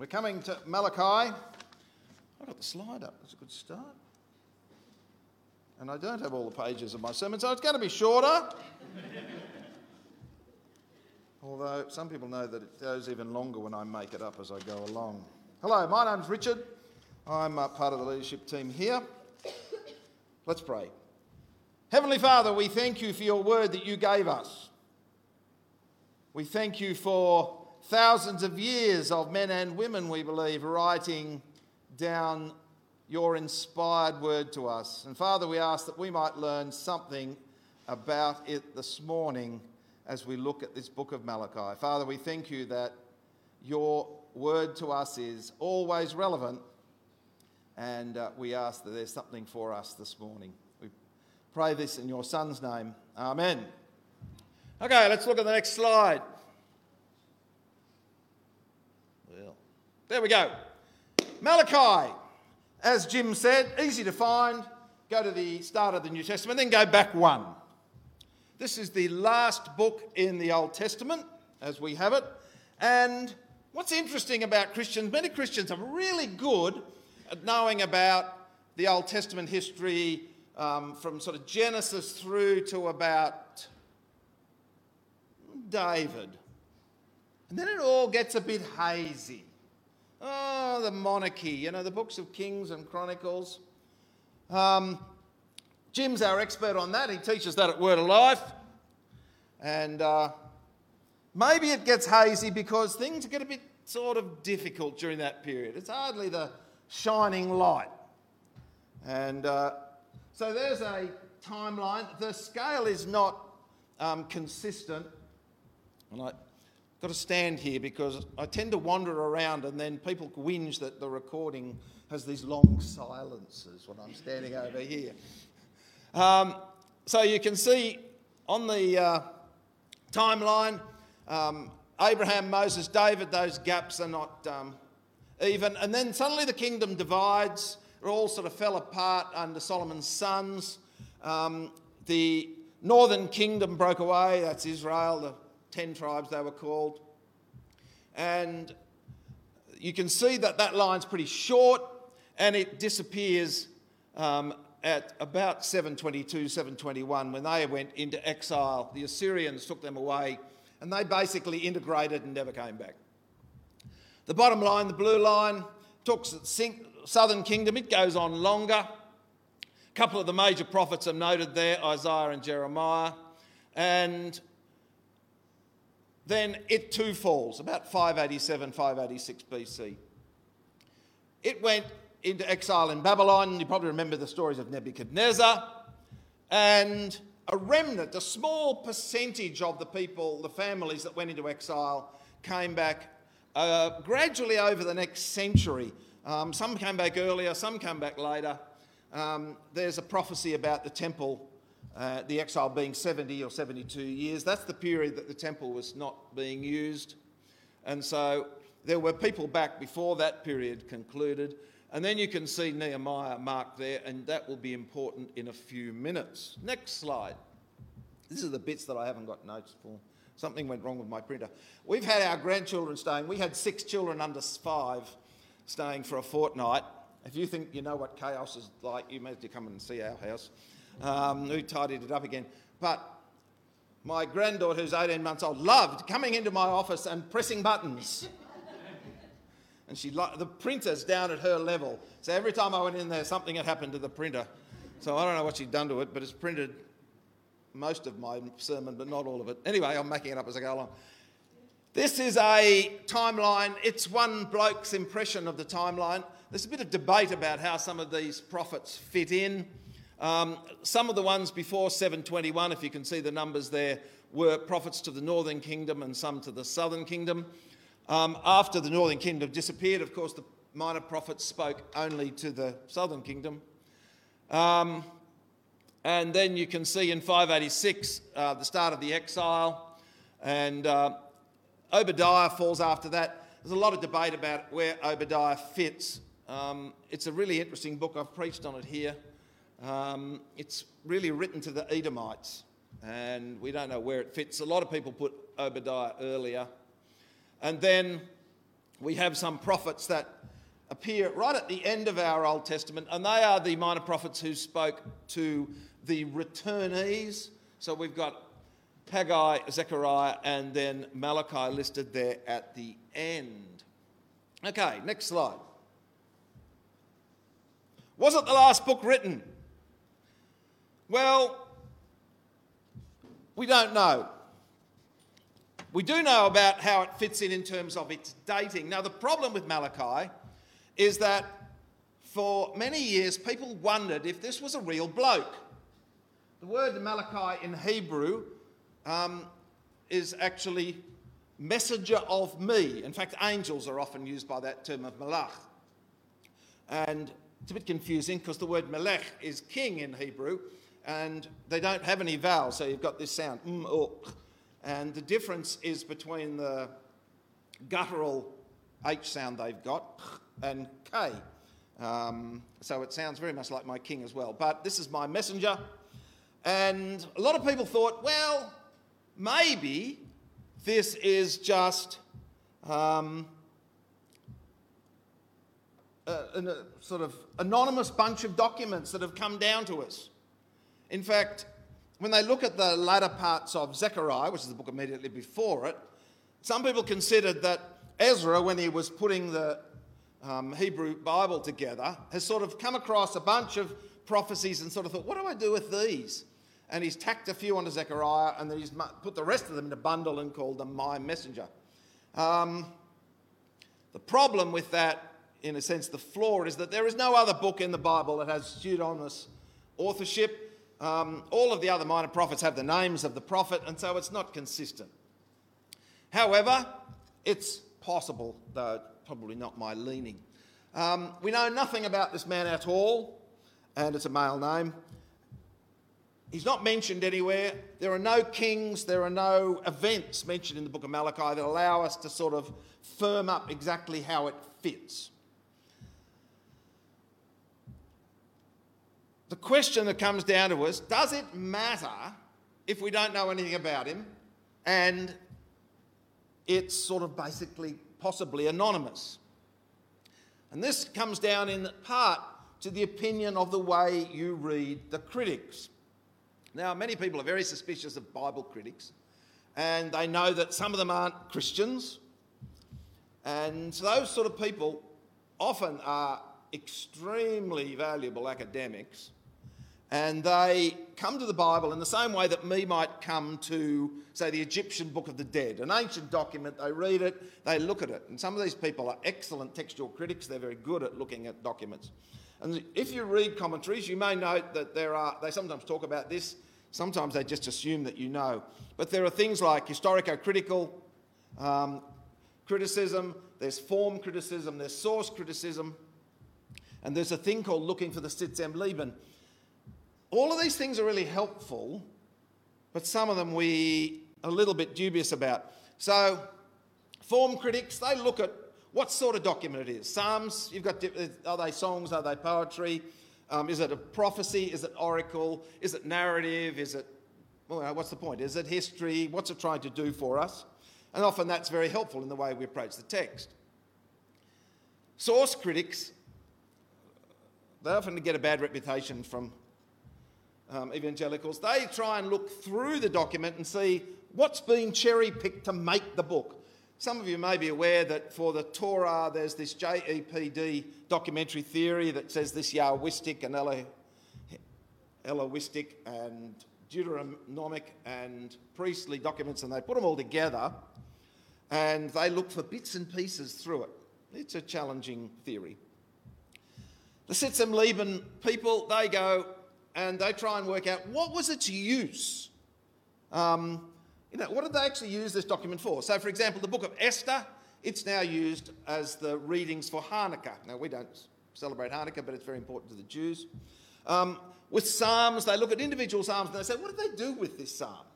We're coming to Malachi. I've got the slide up, that's a good start. And I don't have all the pages of my sermon, so it's going to be shorter. Although some people know that it goes even longer when I make it up as I go along. Hello, my name's Richard. I'm uh, part of the leadership team here. Let's pray. Heavenly Father, we thank you for your word that you gave us. We thank you for thousands of years of men and women, we believe, writing down your inspired word to us. And Father, we ask that we might learn something about it this morning as we look at this book of Malachi. Father, we thank you that your word to us is always relevant, and uh, we ask that there's something for us this morning. We pray this in your Son's name. Amen. Okay, let's look at the next slide. Well, there we go. Malachi, as Jim said, easy to find. Go to the start of the New Testament, then go back one. This is the last book in the Old Testament, as we have it. And what's interesting about Christians, many Christians are really good at knowing about the Old Testament history um, from sort of Genesis through to about David. And then it all gets a bit hazy. Oh, the monarchy, you know, the books of Kings and Chronicles. Um, Jim's our expert on that. He teaches that at Word of Life. And uh, maybe it gets hazy because things get a bit sort of difficult during that period. It's hardly the shining light. And uh, so there's a timeline. The scale is not um, consistent. And I got to stand here because I tend to wander around and then people whinge that the recording has these long silences when I'm standing over here. Um, so you can see on the uh, timeline um, Abraham, Moses, David, those gaps are not um, even. And then suddenly the kingdom divides. It all sort of fell apart under Solomon's sons. Um, the northern kingdom broke away, that's Israel, the 10 tribes they were called. And you can see that that line's pretty short and it disappears um, at about 722, 721 when they went into exile. The Assyrians took them away and they basically integrated and never came back. The bottom line, the blue line, took the southern kingdom, it goes on longer. A couple of the major prophets are noted there Isaiah and Jeremiah. And then it too falls, about 587, 586 BC. It went into exile in Babylon. You probably remember the stories of Nebuchadnezzar. And a remnant, a small percentage of the people, the families that went into exile, came back uh, gradually over the next century. Um, some came back earlier, some came back later. Um, there's a prophecy about the temple uh, the exile being 70 or 72 years. That's the period that the temple was not being used. And so there were people back before that period concluded. And then you can see Nehemiah marked there, and that will be important in a few minutes. Next slide. These are the bits that I haven't got notes for. Something went wrong with my printer. We've had our grandchildren staying. We had six children under five staying for a fortnight. If you think you know what chaos is like, you may have to come and see our house um, who tidied it up again. But my granddaughter, who's 18 months old, loved coming into my office and pressing buttons. and she the printer's down at her level. So every time I went in there, something had happened to the printer. So I don't know what she'd done to it, but it's printed most of my sermon, but not all of it. Anyway, I'm making it up as I go along. This is a timeline. It's one bloke's impression of the timeline. There's a bit of debate about how some of these prophets fit in. Um, some of the ones before 721, if you can see the numbers there, were prophets to the northern kingdom and some to the southern kingdom. Um, after the northern kingdom disappeared, of course, the minor prophets spoke only to the southern kingdom. Um, and then you can see in 586 uh, the start of the exile, and uh, Obadiah falls after that. There's a lot of debate about where Obadiah fits. Um, it's a really interesting book. I've preached on it here. Um, it's really written to the Edomites, and we don't know where it fits. A lot of people put Obadiah earlier. And then we have some prophets that appear right at the end of our Old Testament, and they are the minor prophets who spoke to the returnees. So we've got Haggai, Zechariah, and then Malachi listed there at the end. Okay, next slide. Was it the last book written? Well, we don't know. We do know about how it fits in in terms of its dating. Now, the problem with Malachi is that for many years people wondered if this was a real bloke. The word Malachi in Hebrew um, is actually messenger of me. In fact, angels are often used by that term of malach. And it's a bit confusing because the word melech is king in Hebrew and they don't have any vowels, so you've got this sound, mm. And the difference is between the guttural H sound they've got and K. Um, so it sounds very much like my king as well. But this is my messenger. And a lot of people thought, well, maybe this is just um, a, a, sort of anonymous bunch of documents that have come down to us. In fact, when they look at the latter parts of Zechariah, which is the book immediately before it, some people considered that Ezra, when he was putting the um, Hebrew Bible together, has sort of come across a bunch of prophecies and sort of thought, what do I do with these? And he's tacked a few onto Zechariah and then he's put the rest of them in a bundle and called them my messenger. Um, the problem with that, in a sense, the flaw is that there is no other book in the Bible that has pseudonymous authorship. Um, all of the other minor prophets have the names of the prophet, and so it's not consistent. However, it's possible, though probably not my leaning. Um, we know nothing about this man at all, and it's a male name. He's not mentioned anywhere. There are no kings, there are no events mentioned in the book of Malachi that allow us to sort of firm up exactly how it fits. The question that comes down to us does it matter if we don't know anything about him and it's sort of basically possibly anonymous? And this comes down in part to the opinion of the way you read the critics. Now, many people are very suspicious of Bible critics, and they know that some of them aren't Christians. And so those sort of people often are extremely valuable academics and they come to the Bible in the same way that me might come to, say, the Egyptian Book of the Dead, an ancient document. They read it, they look at it. And some of these people are excellent textual critics, they're very good at looking at documents. And if you read commentaries, you may note that there are, they sometimes talk about this, sometimes they just assume that you know. But there are things like historico critical um, criticism, there's form criticism, there's source criticism, and there's a thing called looking for the Sitz im Leben all of these things are really helpful, but some of them we are a little bit dubious about. So, form critics, they look at what sort of document it is. Psalms, you've got, are they songs, are they poetry? Um, is it a prophecy? Is it oracle? Is it narrative? Is it, well, what's the point? Is it history? What's it trying to do for us? And often that's very helpful in the way we approach the text. Source critics, they often get a bad reputation from um, evangelicals, they try and look through the document and see what's been cherry picked to make the book. Some of you may be aware that for the Torah, there's this JEPD documentary theory that says this Yahwistic and Elohistic and Deuteronomic and priestly documents, and they put them all together and they look for bits and pieces through it. It's a challenging theory. The Sitz im Leben people, they go, and they try and work out what was its use. Um, you know, what did they actually use this document for? So, for example, the book of Esther, it's now used as the readings for Hanukkah. Now, we don't celebrate Hanukkah, but it's very important to the Jews. Um, with Psalms, they look at individual Psalms and they say, what did they do with this Psalm?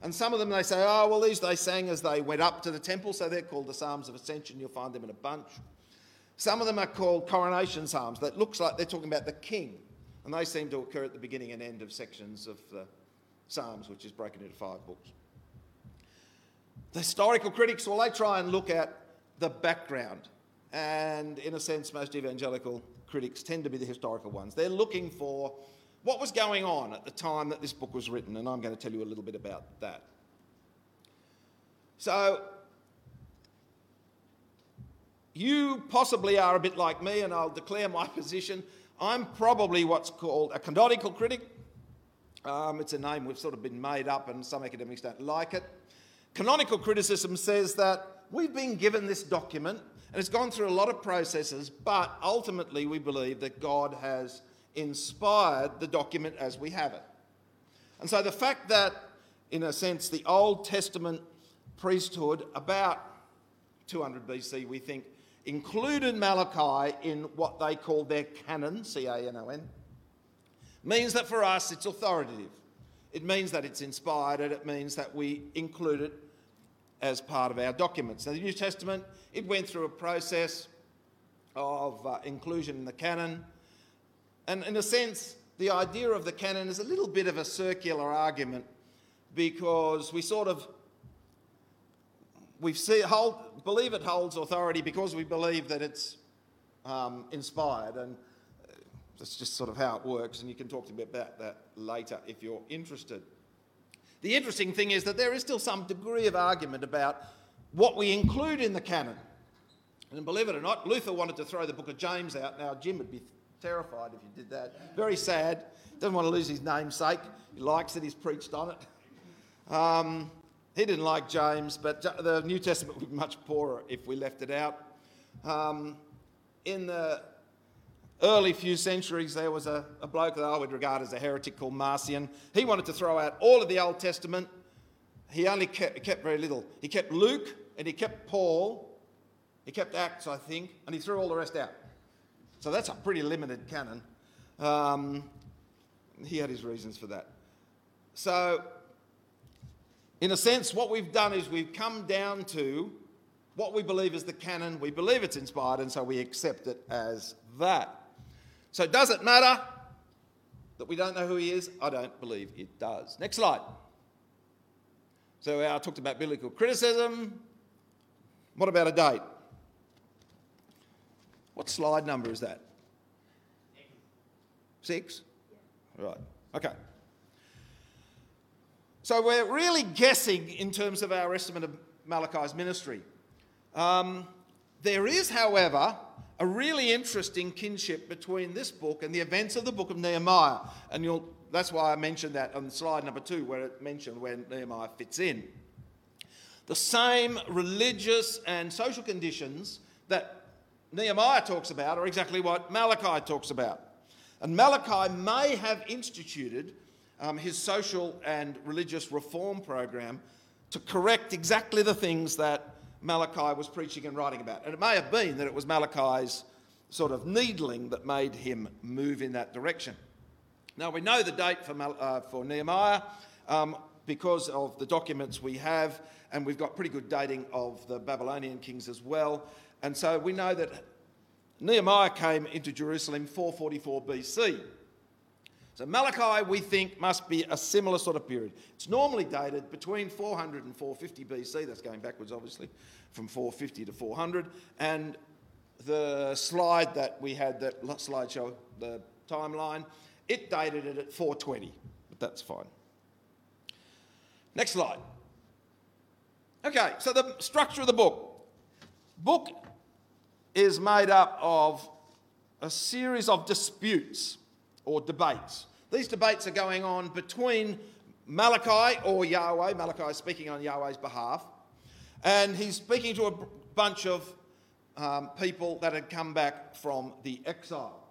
And some of them they say, oh, well, these they sang as they went up to the temple, so they're called the Psalms of Ascension. You'll find them in a bunch. Some of them are called coronation Psalms. That looks like they're talking about the king. And they seem to occur at the beginning and end of sections of the Psalms, which is broken into five books. The historical critics, well, they try and look at the background. And in a sense, most evangelical critics tend to be the historical ones. They're looking for what was going on at the time that this book was written, and I'm going to tell you a little bit about that. So, you possibly are a bit like me, and I'll declare my position. I'm probably what's called a canonical critic. Um, it's a name we've sort of been made up, and some academics don't like it. Canonical criticism says that we've been given this document, and it's gone through a lot of processes, but ultimately we believe that God has inspired the document as we have it. And so the fact that, in a sense, the Old Testament priesthood, about 200 BC, we think, included Malachi in what they call their canon, C A N O N, means that for us it's authoritative. It means that it's inspired and it means that we include it as part of our documents. Now, the New Testament, it went through a process of uh, inclusion in the canon. And in a sense, the idea of the canon is a little bit of a circular argument because we sort of we see, hold, believe it holds authority because we believe that it's um, inspired, and uh, that's just sort of how it works. And you can talk to me about that later if you're interested. The interesting thing is that there is still some degree of argument about what we include in the canon. And believe it or not, Luther wanted to throw the book of James out. Now, Jim would be terrified if you did that. Very sad. Doesn't want to lose his namesake. He likes it, he's preached on it. Um, he didn't like James, but the New Testament would be much poorer if we left it out. Um, in the early few centuries, there was a, a bloke that I would regard as a heretic called Marcion. He wanted to throw out all of the Old Testament. He only kept, kept very little. He kept Luke and he kept Paul. He kept Acts, I think, and he threw all the rest out. So that's a pretty limited canon. Um, he had his reasons for that. So in a sense, what we've done is we've come down to what we believe is the canon. We believe it's inspired, and so we accept it as that. So, does it matter that we don't know who he is? I don't believe it does. Next slide. So, I talked about biblical criticism. What about a date? What slide number is that? Six? Right. Okay. So we're really guessing in terms of our estimate of Malachi's ministry. Um, there is, however, a really interesting kinship between this book and the events of the book of Nehemiah. And that's why I mentioned that on slide number two, where it mentioned where Nehemiah fits in. The same religious and social conditions that Nehemiah talks about are exactly what Malachi talks about. And Malachi may have instituted um, his social and religious reform program to correct exactly the things that Malachi was preaching and writing about. And it may have been that it was Malachi's sort of needling that made him move in that direction. Now, we know the date for, Mal- uh, for Nehemiah um, because of the documents we have, and we've got pretty good dating of the Babylonian kings as well. And so we know that Nehemiah came into Jerusalem 444 BC. So Malachi, we think, must be a similar sort of period. It's normally dated between 400 and 450 BC. That's going backwards, obviously, from 450 to 400. And the slide that we had, that slideshow, the timeline, it dated it at 420, but that's fine. Next slide. Okay, so the structure of the book. Book is made up of a series of disputes or debates. These debates are going on between Malachi or Yahweh, Malachi is speaking on Yahweh's behalf, and he's speaking to a bunch of um, people that had come back from the exile.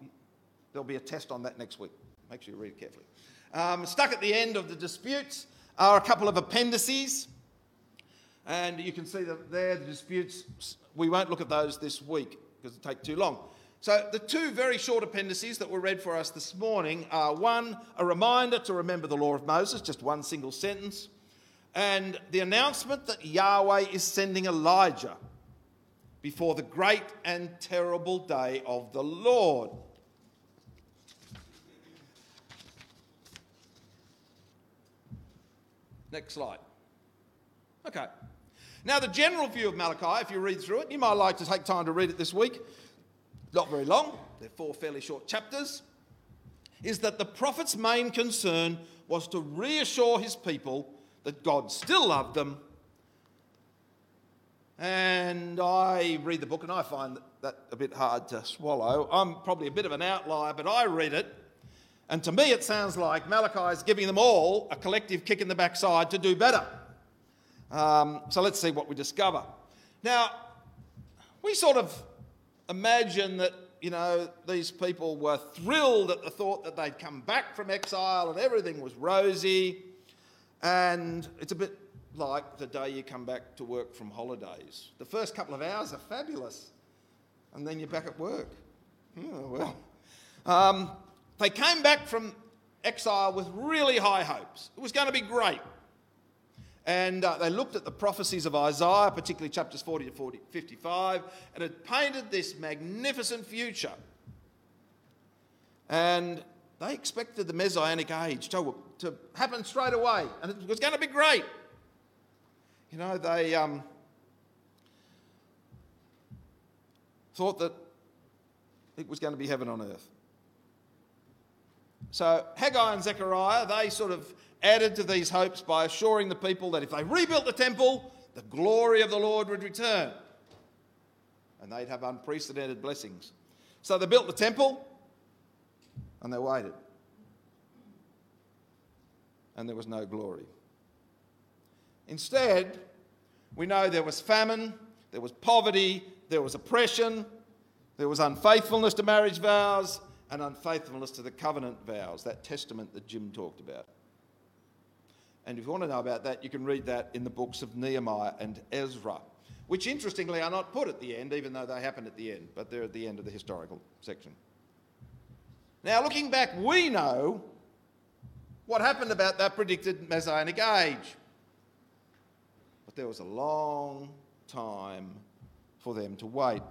There'll be a test on that next week. Make sure you read it carefully. Um, stuck at the end of the disputes are a couple of appendices, and you can see that there the disputes. We won't look at those this week because it take too long. So, the two very short appendices that were read for us this morning are one, a reminder to remember the law of Moses, just one single sentence, and the announcement that Yahweh is sending Elijah before the great and terrible day of the Lord. Next slide. Okay. Now, the general view of Malachi, if you read through it, you might like to take time to read it this week, not very long, they're four fairly short chapters, is that the prophet's main concern was to reassure his people that God still loved them. And I read the book and I find that a bit hard to swallow. I'm probably a bit of an outlier, but I read it. And to me, it sounds like Malachi is giving them all a collective kick in the backside to do better. Um, so let's see what we discover. Now, we sort of imagine that, you know, these people were thrilled at the thought that they'd come back from exile and everything was rosy. And it's a bit like the day you come back to work from holidays. The first couple of hours are fabulous, and then you're back at work. Oh, well. Um, they came back from exile with really high hopes. It was going to be great. And uh, they looked at the prophecies of Isaiah, particularly chapters 40 to 40, 55, and it painted this magnificent future. And they expected the Messianic age to, to happen straight away, and it was going to be great. You know, they um, thought that it was going to be heaven on earth. So Haggai and Zechariah, they sort of added to these hopes by assuring the people that if they rebuilt the temple, the glory of the Lord would return and they'd have unprecedented blessings. So they built the temple and they waited. And there was no glory. Instead, we know there was famine, there was poverty, there was oppression, there was unfaithfulness to marriage vows, and unfaithfulness to the covenant vows, that testament that Jim talked about. And if you want to know about that, you can read that in the books of Nehemiah and Ezra, which interestingly are not put at the end, even though they happen at the end, but they're at the end of the historical section. Now, looking back, we know what happened about that predicted Messianic age. But there was a long time for them to wait.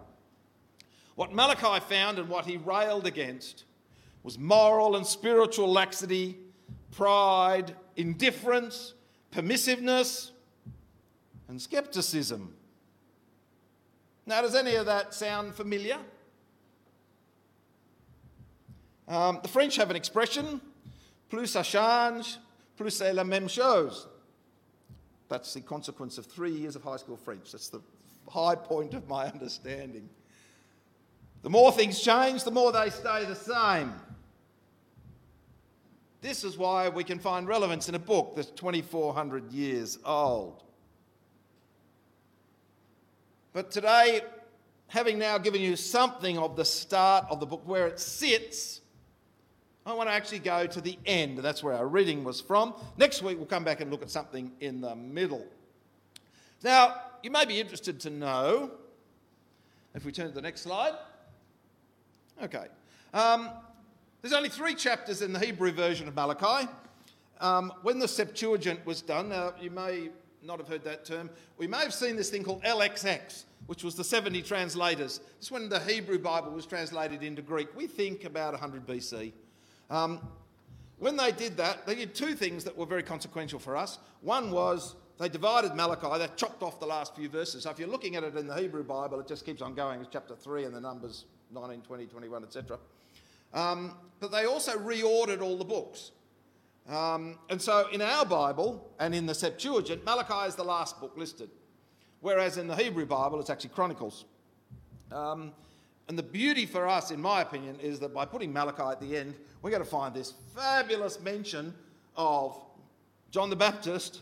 What Malachi found and what he railed against was moral and spiritual laxity, pride, indifference, permissiveness, and skepticism. Now, does any of that sound familiar? Um, the French have an expression, plus ça change, plus c'est la même chose. That's the consequence of three years of high school French. That's the high point of my understanding. The more things change, the more they stay the same. This is why we can find relevance in a book that's 2,400 years old. But today, having now given you something of the start of the book, where it sits, I want to actually go to the end. That's where our reading was from. Next week, we'll come back and look at something in the middle. Now, you may be interested to know, if we turn to the next slide. Okay. Um, there's only three chapters in the Hebrew version of Malachi. Um, when the Septuagint was done, now you may not have heard that term, we may have seen this thing called LXX, which was the 70 translators. This is when the Hebrew Bible was translated into Greek. We think about 100 BC. Um, when they did that, they did two things that were very consequential for us. One was they divided Malachi, they chopped off the last few verses. So if you're looking at it in the Hebrew Bible, it just keeps on going. It's chapter 3 and the numbers 19, 20, 21, etc. Um, but they also reordered all the books. Um, and so in our Bible and in the Septuagint, Malachi is the last book listed, whereas in the Hebrew Bible, it's actually Chronicles. Um, and the beauty for us, in my opinion, is that by putting Malachi at the end, we're going to find this fabulous mention of John the Baptist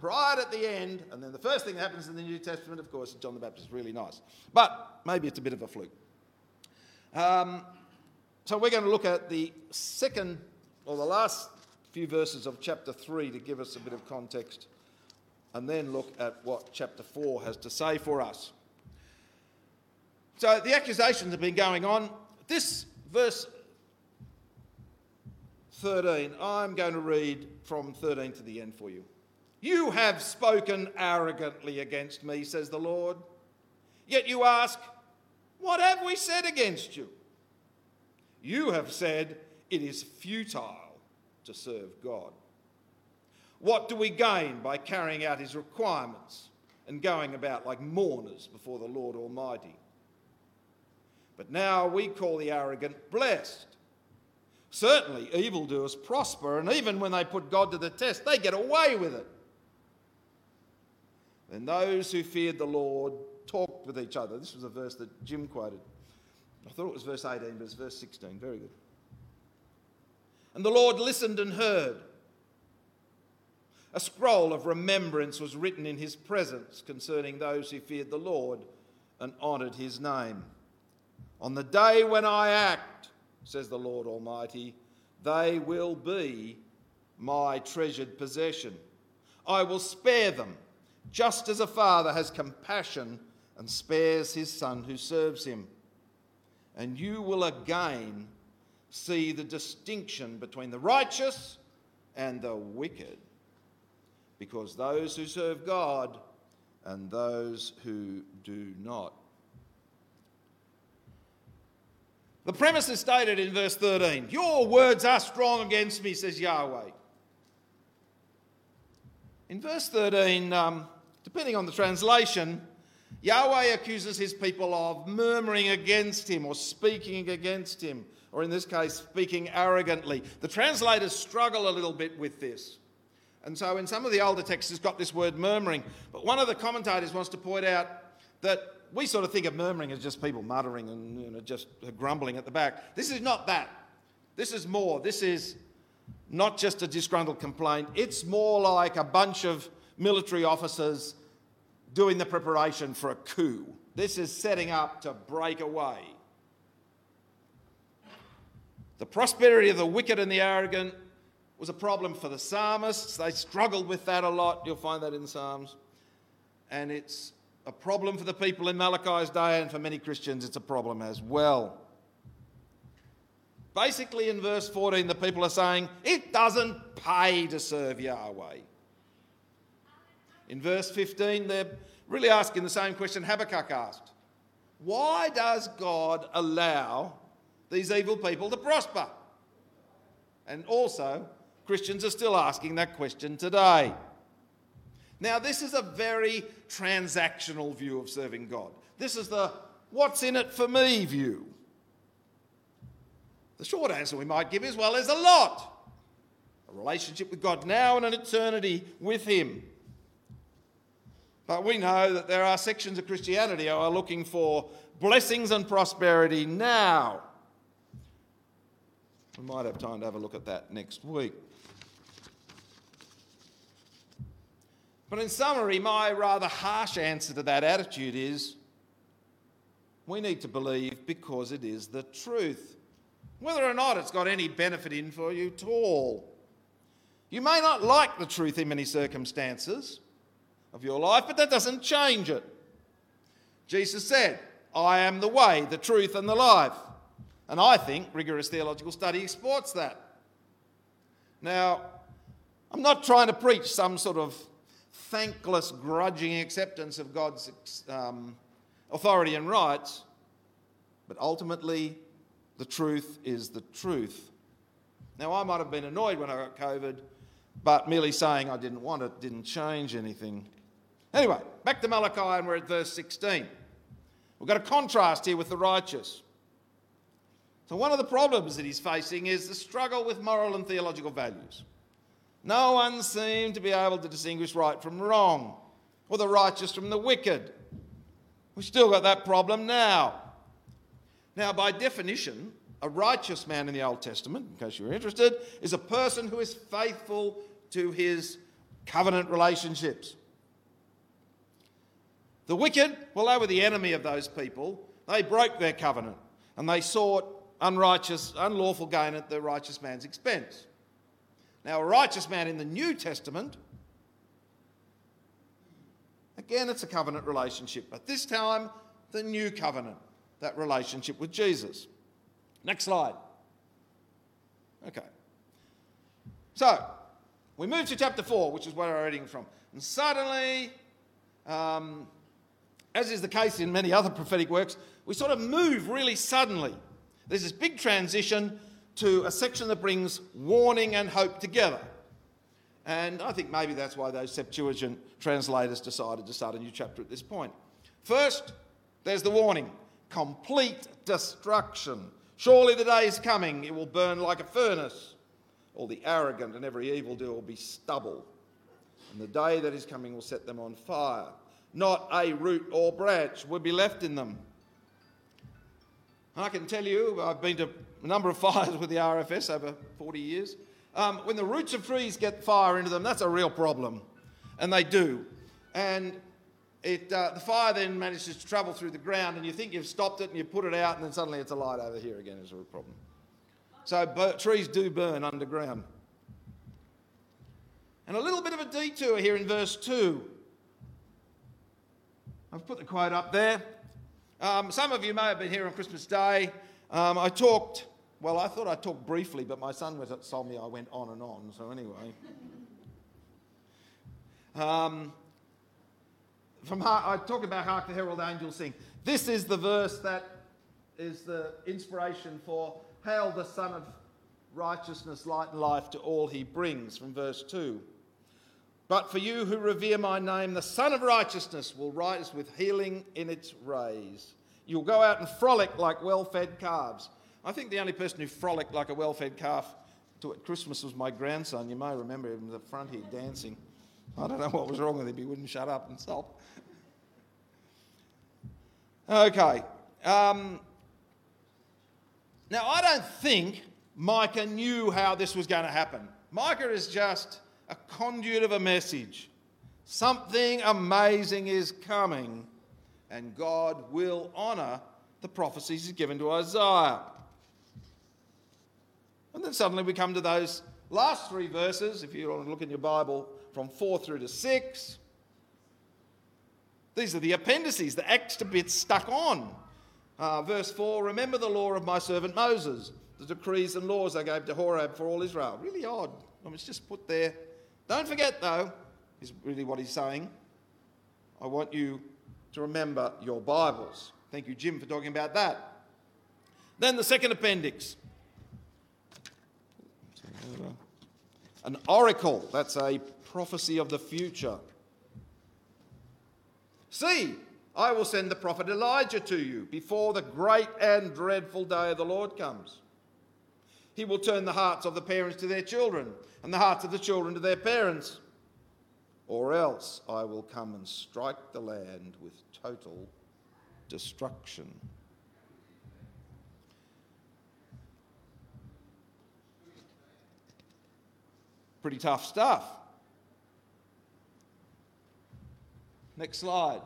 right at the end. And then the first thing that happens in the New Testament, of course, is John the Baptist. Really nice. But maybe it's a bit of a fluke. Um, so we're going to look at the second or the last few verses of chapter 3 to give us a bit of context, and then look at what chapter 4 has to say for us. So the accusations have been going on. This verse 13, I'm going to read from 13 to the end for you. You have spoken arrogantly against me, says the Lord. Yet you ask, what have we said against you? You have said it is futile to serve God. What do we gain by carrying out his requirements? and going about like mourners before the Lord Almighty. But now we call the arrogant blessed. Certainly, evildoers prosper, and even when they put God to the test, they get away with it. Then those who feared the Lord talked with each other. This was a verse that Jim quoted. I thought it was verse 18, but it's verse 16. Very good. And the Lord listened and heard. A scroll of remembrance was written in his presence concerning those who feared the Lord and honoured his name. On the day when I act, says the Lord Almighty, they will be my treasured possession. I will spare them, just as a father has compassion and spares his son who serves him. And you will again see the distinction between the righteous and the wicked because those who serve God and those who do not. The premise is stated in verse 13 Your words are strong against me, says Yahweh. In verse 13, um, depending on the translation, Yahweh accuses his people of murmuring against him or speaking against him, or in this case, speaking arrogantly. The translators struggle a little bit with this. And so in some of the older texts, it's got this word murmuring. But one of the commentators wants to point out that we sort of think of murmuring as just people muttering and you know, just grumbling at the back. This is not that. This is more. This is not just a disgruntled complaint, it's more like a bunch of military officers doing the preparation for a coup. This is setting up to break away. The prosperity of the wicked and the arrogant was a problem for the psalmists. They struggled with that a lot. You'll find that in the Psalms. And it's a problem for the people in Malachi's day, and for many Christians, it's a problem as well. Basically, in verse 14, the people are saying, It doesn't pay to serve Yahweh. In verse 15, they're really asking the same question Habakkuk asked Why does God allow these evil people to prosper? And also, Christians are still asking that question today. Now, this is a very transactional view of serving God. This is the what's in it for me view. The short answer we might give is well, there's a lot. A relationship with God now and an eternity with Him. But we know that there are sections of Christianity who are looking for blessings and prosperity now. We might have time to have a look at that next week. But in summary, my rather harsh answer to that attitude is we need to believe because it is the truth, whether or not it's got any benefit in for you at all. You may not like the truth in many circumstances of your life, but that doesn't change it. Jesus said, I am the way, the truth, and the life. And I think rigorous theological study exports that. Now, I'm not trying to preach some sort of thankless, grudging acceptance of God's um, authority and rights, but ultimately, the truth is the truth. Now, I might have been annoyed when I got COVID, but merely saying I didn't want it didn't change anything. Anyway, back to Malachi, and we're at verse 16. We've got a contrast here with the righteous. So, one of the problems that he's facing is the struggle with moral and theological values. No one seemed to be able to distinguish right from wrong, or the righteous from the wicked. We've still got that problem now. Now, by definition, a righteous man in the Old Testament, in case you're interested, is a person who is faithful to his covenant relationships. The wicked, well, they were the enemy of those people. They broke their covenant and they sought unrighteous, unlawful gain at the righteous man's expense. Now, a righteous man in the New Testament, again, it's a covenant relationship, but this time, the new covenant, that relationship with Jesus. Next slide. Okay. So, we move to chapter 4, which is where I'm reading from. And suddenly, um, as is the case in many other prophetic works, we sort of move really suddenly. There's this big transition to a section that brings warning and hope together. And I think maybe that's why those Septuagint translators decided to start a new chapter at this point. First, there's the warning complete destruction. Surely the day is coming, it will burn like a furnace. All the arrogant and every evildoer will be stubble. And the day that is coming will set them on fire. Not a root or branch would be left in them. I can tell you, I've been to a number of fires with the RFS over 40 years. Um, when the roots of trees get fire into them, that's a real problem. And they do. And it, uh, the fire then manages to travel through the ground, and you think you've stopped it and you put it out, and then suddenly it's alight over here again, is a real problem. So trees do burn underground. And a little bit of a detour here in verse 2. I've put the quote up there. Um, some of you may have been here on Christmas Day. Um, I talked, well, I thought I talked briefly, but my son was at me I went on and on, so anyway. Um, from I talk about Hark the Herald Angels Sing. This is the verse that is the inspiration for Hail the Sun of Righteousness, light and life to all he brings, from verse 2. But for you who revere my name, the Sun of Righteousness will rise with healing in its rays. You'll go out and frolic like well fed calves. I think the only person who frolicked like a well fed calf at Christmas was my grandson. You may remember him in the front here dancing. I don't know what was wrong with him, he wouldn't shut up and stop. Okay. Um, now, I don't think Micah knew how this was going to happen. Micah is just a conduit of a message. Something amazing is coming, and God will honour the prophecies He's given to Isaiah. And then suddenly we come to those last three verses, if you want to look in your Bible, from 4 through to 6. These are the appendices, the extra bits stuck on. Uh, verse 4 Remember the law of my servant Moses, the decrees and laws I gave to Horeb for all Israel. Really odd. I mean, it's just put there. Don't forget, though, is really what he's saying. I want you to remember your Bibles. Thank you, Jim, for talking about that. Then the second appendix an oracle, that's a prophecy of the future. See, I will send the prophet Elijah to you before the great and dreadful day of the Lord comes. He will turn the hearts of the parents to their children and the hearts of the children to their parents. Or else I will come and strike the land with total destruction. Pretty tough stuff. Next slide.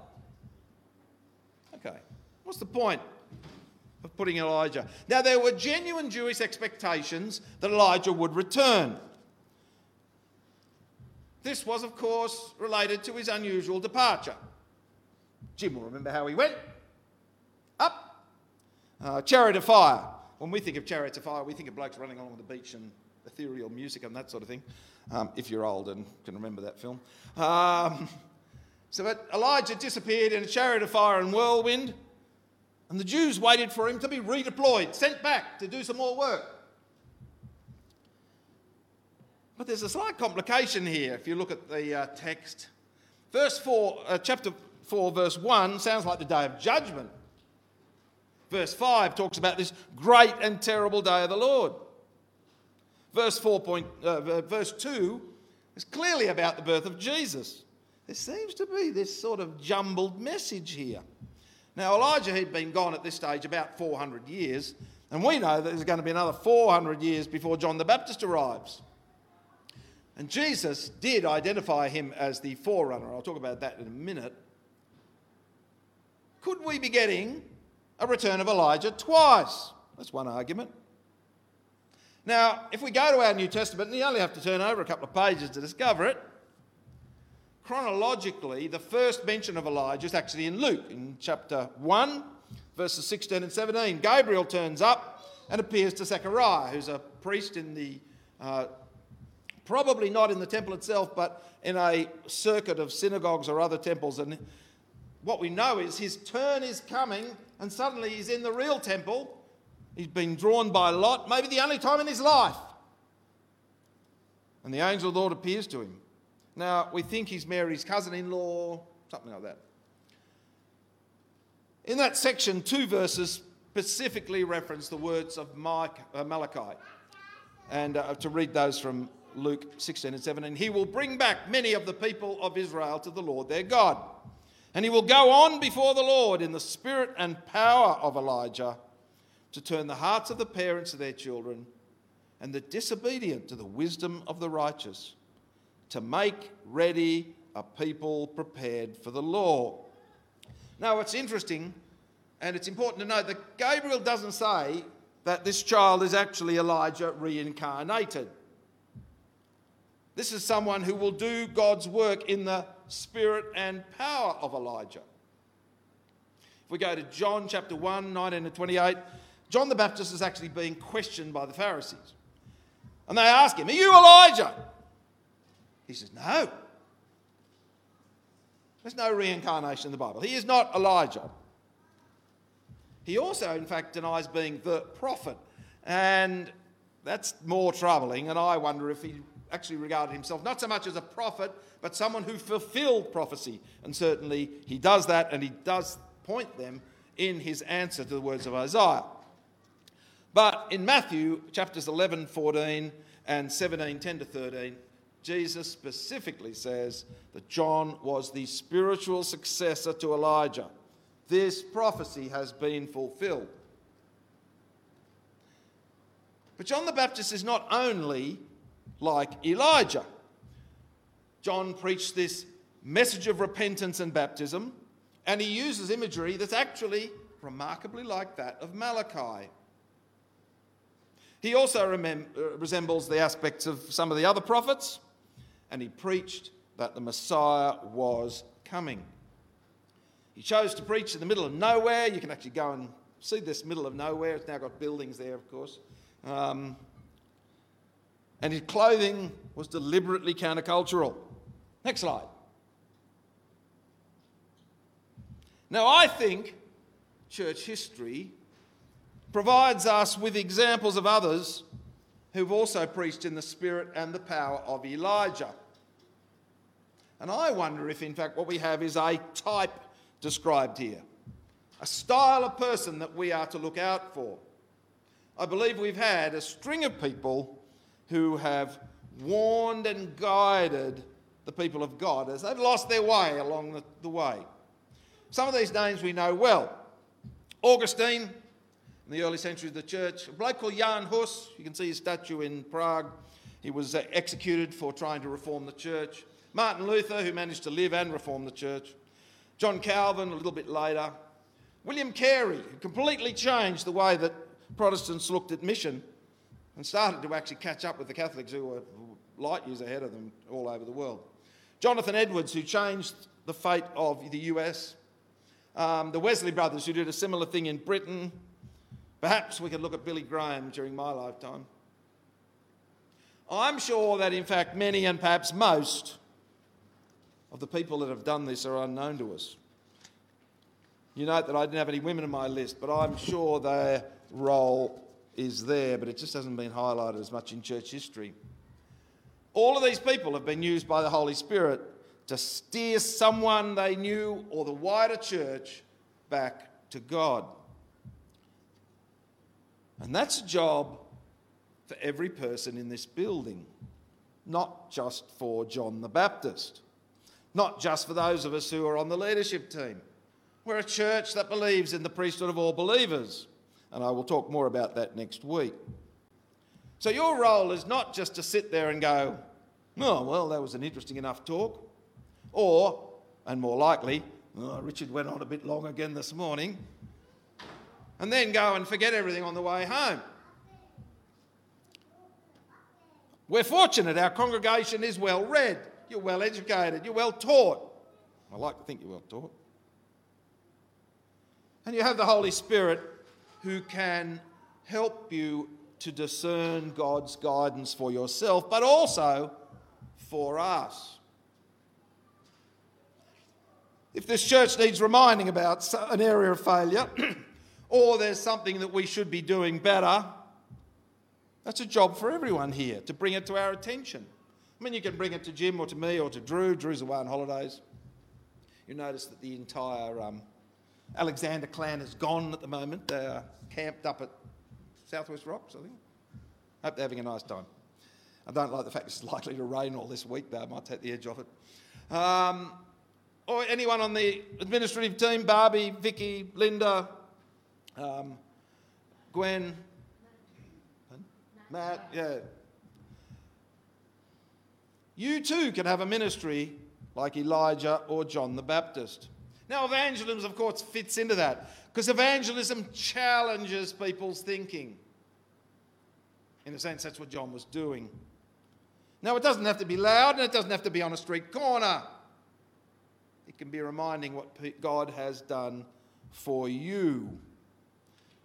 Okay, what's the point of putting Elijah? Now, there were genuine Jewish expectations that Elijah would return. This was, of course, related to his unusual departure. Jim will remember how he went. Up. Uh, chariot of fire. When we think of chariots of fire, we think of blokes running along the beach and ethereal music and that sort of thing, um, if you're old and can remember that film. Um, so but Elijah disappeared in a chariot of fire and whirlwind, and the Jews waited for him to be redeployed, sent back to do some more work. But there's a slight complication here if you look at the uh, text. Verse 4, uh, chapter 4, verse 1 sounds like the day of judgment. Verse 5 talks about this great and terrible day of the Lord. Verse, 4 point, uh, verse 2 is clearly about the birth of Jesus. There seems to be this sort of jumbled message here. Now, Elijah had been gone at this stage about 400 years, and we know that there's going to be another 400 years before John the Baptist arrives. And Jesus did identify him as the forerunner. I'll talk about that in a minute. Could we be getting a return of Elijah twice? That's one argument. Now, if we go to our New Testament, and you only have to turn over a couple of pages to discover it, chronologically, the first mention of Elijah is actually in Luke, in chapter 1, verses 16 and 17. Gabriel turns up and appears to Zechariah, who's a priest in the, uh, probably not in the temple itself, but in a circuit of synagogues or other temples. And what we know is his turn is coming, and suddenly he's in the real temple. He's been drawn by Lot, maybe the only time in his life. And the angel of the Lord appears to him. Now, we think he's Mary's cousin in law, something like that. In that section, two verses specifically reference the words of Mike, uh, Malachi. And uh, to read those from Luke 16 and 17, he will bring back many of the people of Israel to the Lord their God. And he will go on before the Lord in the spirit and power of Elijah to turn the hearts of the parents to their children and the disobedient to the wisdom of the righteous, to make ready a people prepared for the law. Now, it's interesting and it's important to note that Gabriel doesn't say that this child is actually Elijah reincarnated. This is someone who will do God's work in the spirit and power of Elijah. If we go to John chapter 1, 19 to 28, John the Baptist is actually being questioned by the Pharisees. And they ask him, Are you Elijah? He says, No. There's no reincarnation in the Bible. He is not Elijah. He also, in fact, denies being the prophet. And that's more troubling. And I wonder if he actually regarded himself not so much as a prophet, but someone who fulfilled prophecy. And certainly he does that, and he does point them in his answer to the words of Isaiah. But in Matthew chapters 11, 14, and 17, 10 to 13, Jesus specifically says that John was the spiritual successor to Elijah. This prophecy has been fulfilled. But John the Baptist is not only like Elijah. John preached this message of repentance and baptism, and he uses imagery that's actually remarkably like that of Malachi. He also remem- uh, resembles the aspects of some of the other prophets, and he preached that the Messiah was coming. He chose to preach in the middle of nowhere. You can actually go and see this middle of nowhere. It's now got buildings there, of course. Um, and his clothing was deliberately countercultural. Next slide. Now, I think church history provides us with examples of others who've also preached in the spirit and the power of Elijah. And I wonder if, in fact, what we have is a type described here, a style of person that we are to look out for. I believe we've had a string of people who have warned and guided the people of God as they've lost their way along the, the way. Some of these names we know well. Augustine, in the early centuries of the church. A bloke called Jan Hus, you can see his statue in Prague. He was uh, executed for trying to reform the church. Martin Luther, who managed to live and reform the church. John Calvin, a little bit later. William Carey, who completely changed the way that Protestants looked at mission and started to actually catch up with the Catholics who were light years ahead of them all over the world. Jonathan Edwards, who changed the fate of the US. Um, the Wesley brothers, who did a similar thing in Britain. Perhaps we could look at Billy Graham during my lifetime. I'm sure that, in fact, many and perhaps most of the people that have done this are unknown to us. You note that I didn't have any women in my list, but I'm sure their role is there, but it just hasn't been highlighted as much in church history. All of these people have been used by the Holy Spirit to steer someone they knew or the wider church back to God. And that's a job for every person in this building, not just for John the Baptist, not just for those of us who are on the leadership team. We're a church that believes in the priesthood of all believers, and I will talk more about that next week. So, your role is not just to sit there and go, oh, well, that was an interesting enough talk, or, and more likely, oh, Richard went on a bit long again this morning and then go and forget everything on the way home. We're fortunate our congregation is well read, you're well educated, you're well taught. I like to think you're well taught. And you have the Holy Spirit who can help you to discern God's guidance for yourself, but also for us. If this church needs reminding about an area of failure, or there's something that we should be doing better, that's a job for everyone here to bring it to our attention. I mean, you can bring it to Jim or to me or to Drew. Drew's away on holidays. You notice that the entire um, Alexander clan is gone at the moment. They are camped up at Southwest Rocks, I think. Hope they're having a nice time. I don't like the fact it's likely to rain all this week, though. I might take the edge off it. Um, or anyone on the administrative team Barbie, Vicky, Linda, um, Gwen, Matt, yeah. You too can have a ministry like Elijah or John the Baptist. Now, evangelism, of course, fits into that because evangelism challenges people's thinking. In a sense, that's what John was doing. Now, it doesn't have to be loud and it doesn't have to be on a street corner. It can be reminding what God has done for you.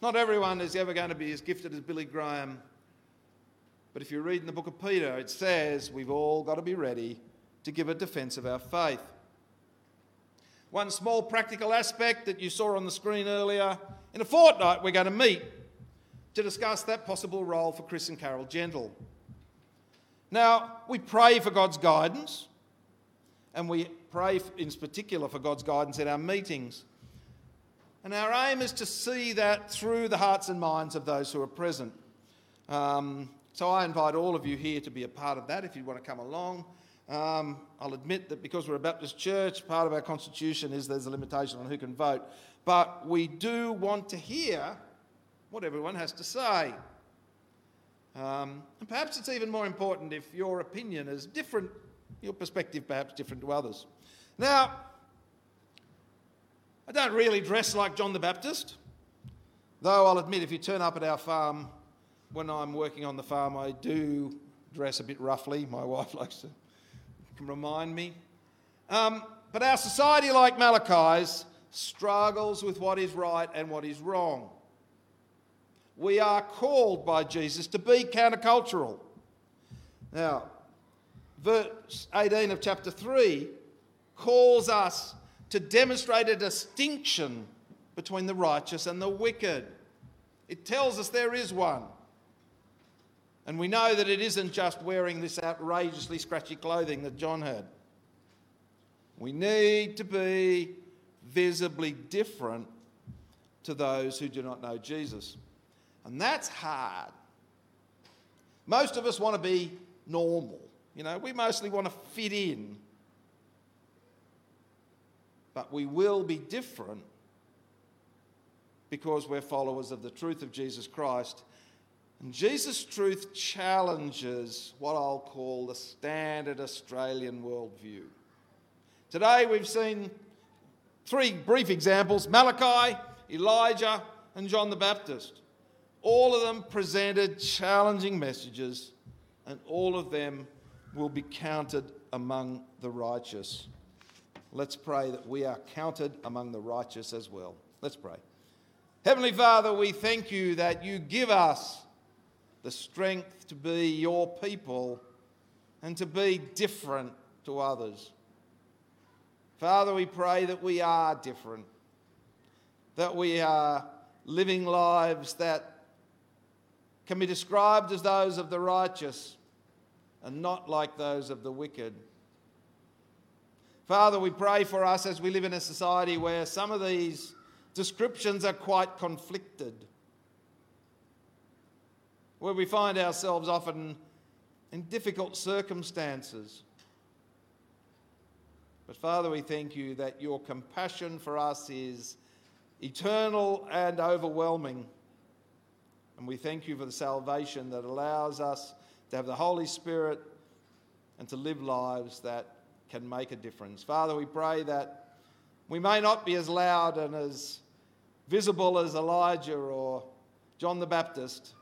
Not everyone is ever going to be as gifted as Billy Graham. But if you read in the book of Peter, it says we've all got to be ready to give a defence of our faith. One small practical aspect that you saw on the screen earlier in a fortnight, we're going to meet to discuss that possible role for Chris and Carol Gentle. Now, we pray for God's guidance, and we pray in particular for God's guidance at our meetings. And our aim is to see that through the hearts and minds of those who are present. Um, so I invite all of you here to be a part of that if you want to come along. Um, I'll admit that because we're a Baptist church, part of our constitution is there's a limitation on who can vote. But we do want to hear what everyone has to say. Um, and perhaps it's even more important if your opinion is different, your perspective perhaps different to others. Now, I don't really dress like John the Baptist, though I'll admit if you turn up at our farm when I'm working on the farm, I do dress a bit roughly. My wife likes to remind me. Um, but our society, like Malachi's, struggles with what is right and what is wrong. We are called by Jesus to be countercultural. Now, verse 18 of chapter 3 calls us to demonstrate a distinction between the righteous and the wicked. It tells us there is one. And we know that it isn't just wearing this outrageously scratchy clothing that John had. We need to be visibly different to those who do not know Jesus. And that's hard. Most of us want to be normal. You know, we mostly want to fit in. But we will be different because we're followers of the truth of Jesus Christ and Jesus' truth challenges what I'll call the standard Australian worldview. Today we've seen three brief examples Malachi, Elijah, and John the Baptist. All of them presented challenging messages, and all of them will be counted among the righteous. Let's pray that we are counted among the righteous as well. Let's pray. Heavenly Father, we thank you that you give us the strength to be your people and to be different to others. Father, we pray that we are different, that we are living lives that can be described as those of the righteous and not like those of the wicked. Father, we pray for us as we live in a society where some of these descriptions are quite conflicted where we find ourselves often in difficult circumstances. But Father, we thank you that your compassion for us is eternal and overwhelming. And we thank you for the salvation that allows us to have the Holy Spirit and to live lives that can make a difference. Father, we pray that we may not be as loud and as visible as Elijah or John the Baptist,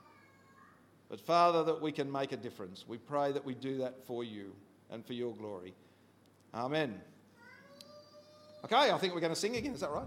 but Father, that we can make a difference. We pray that we do that for you and for your glory. Amen. Okay, I think we're going to sing again. Is that right?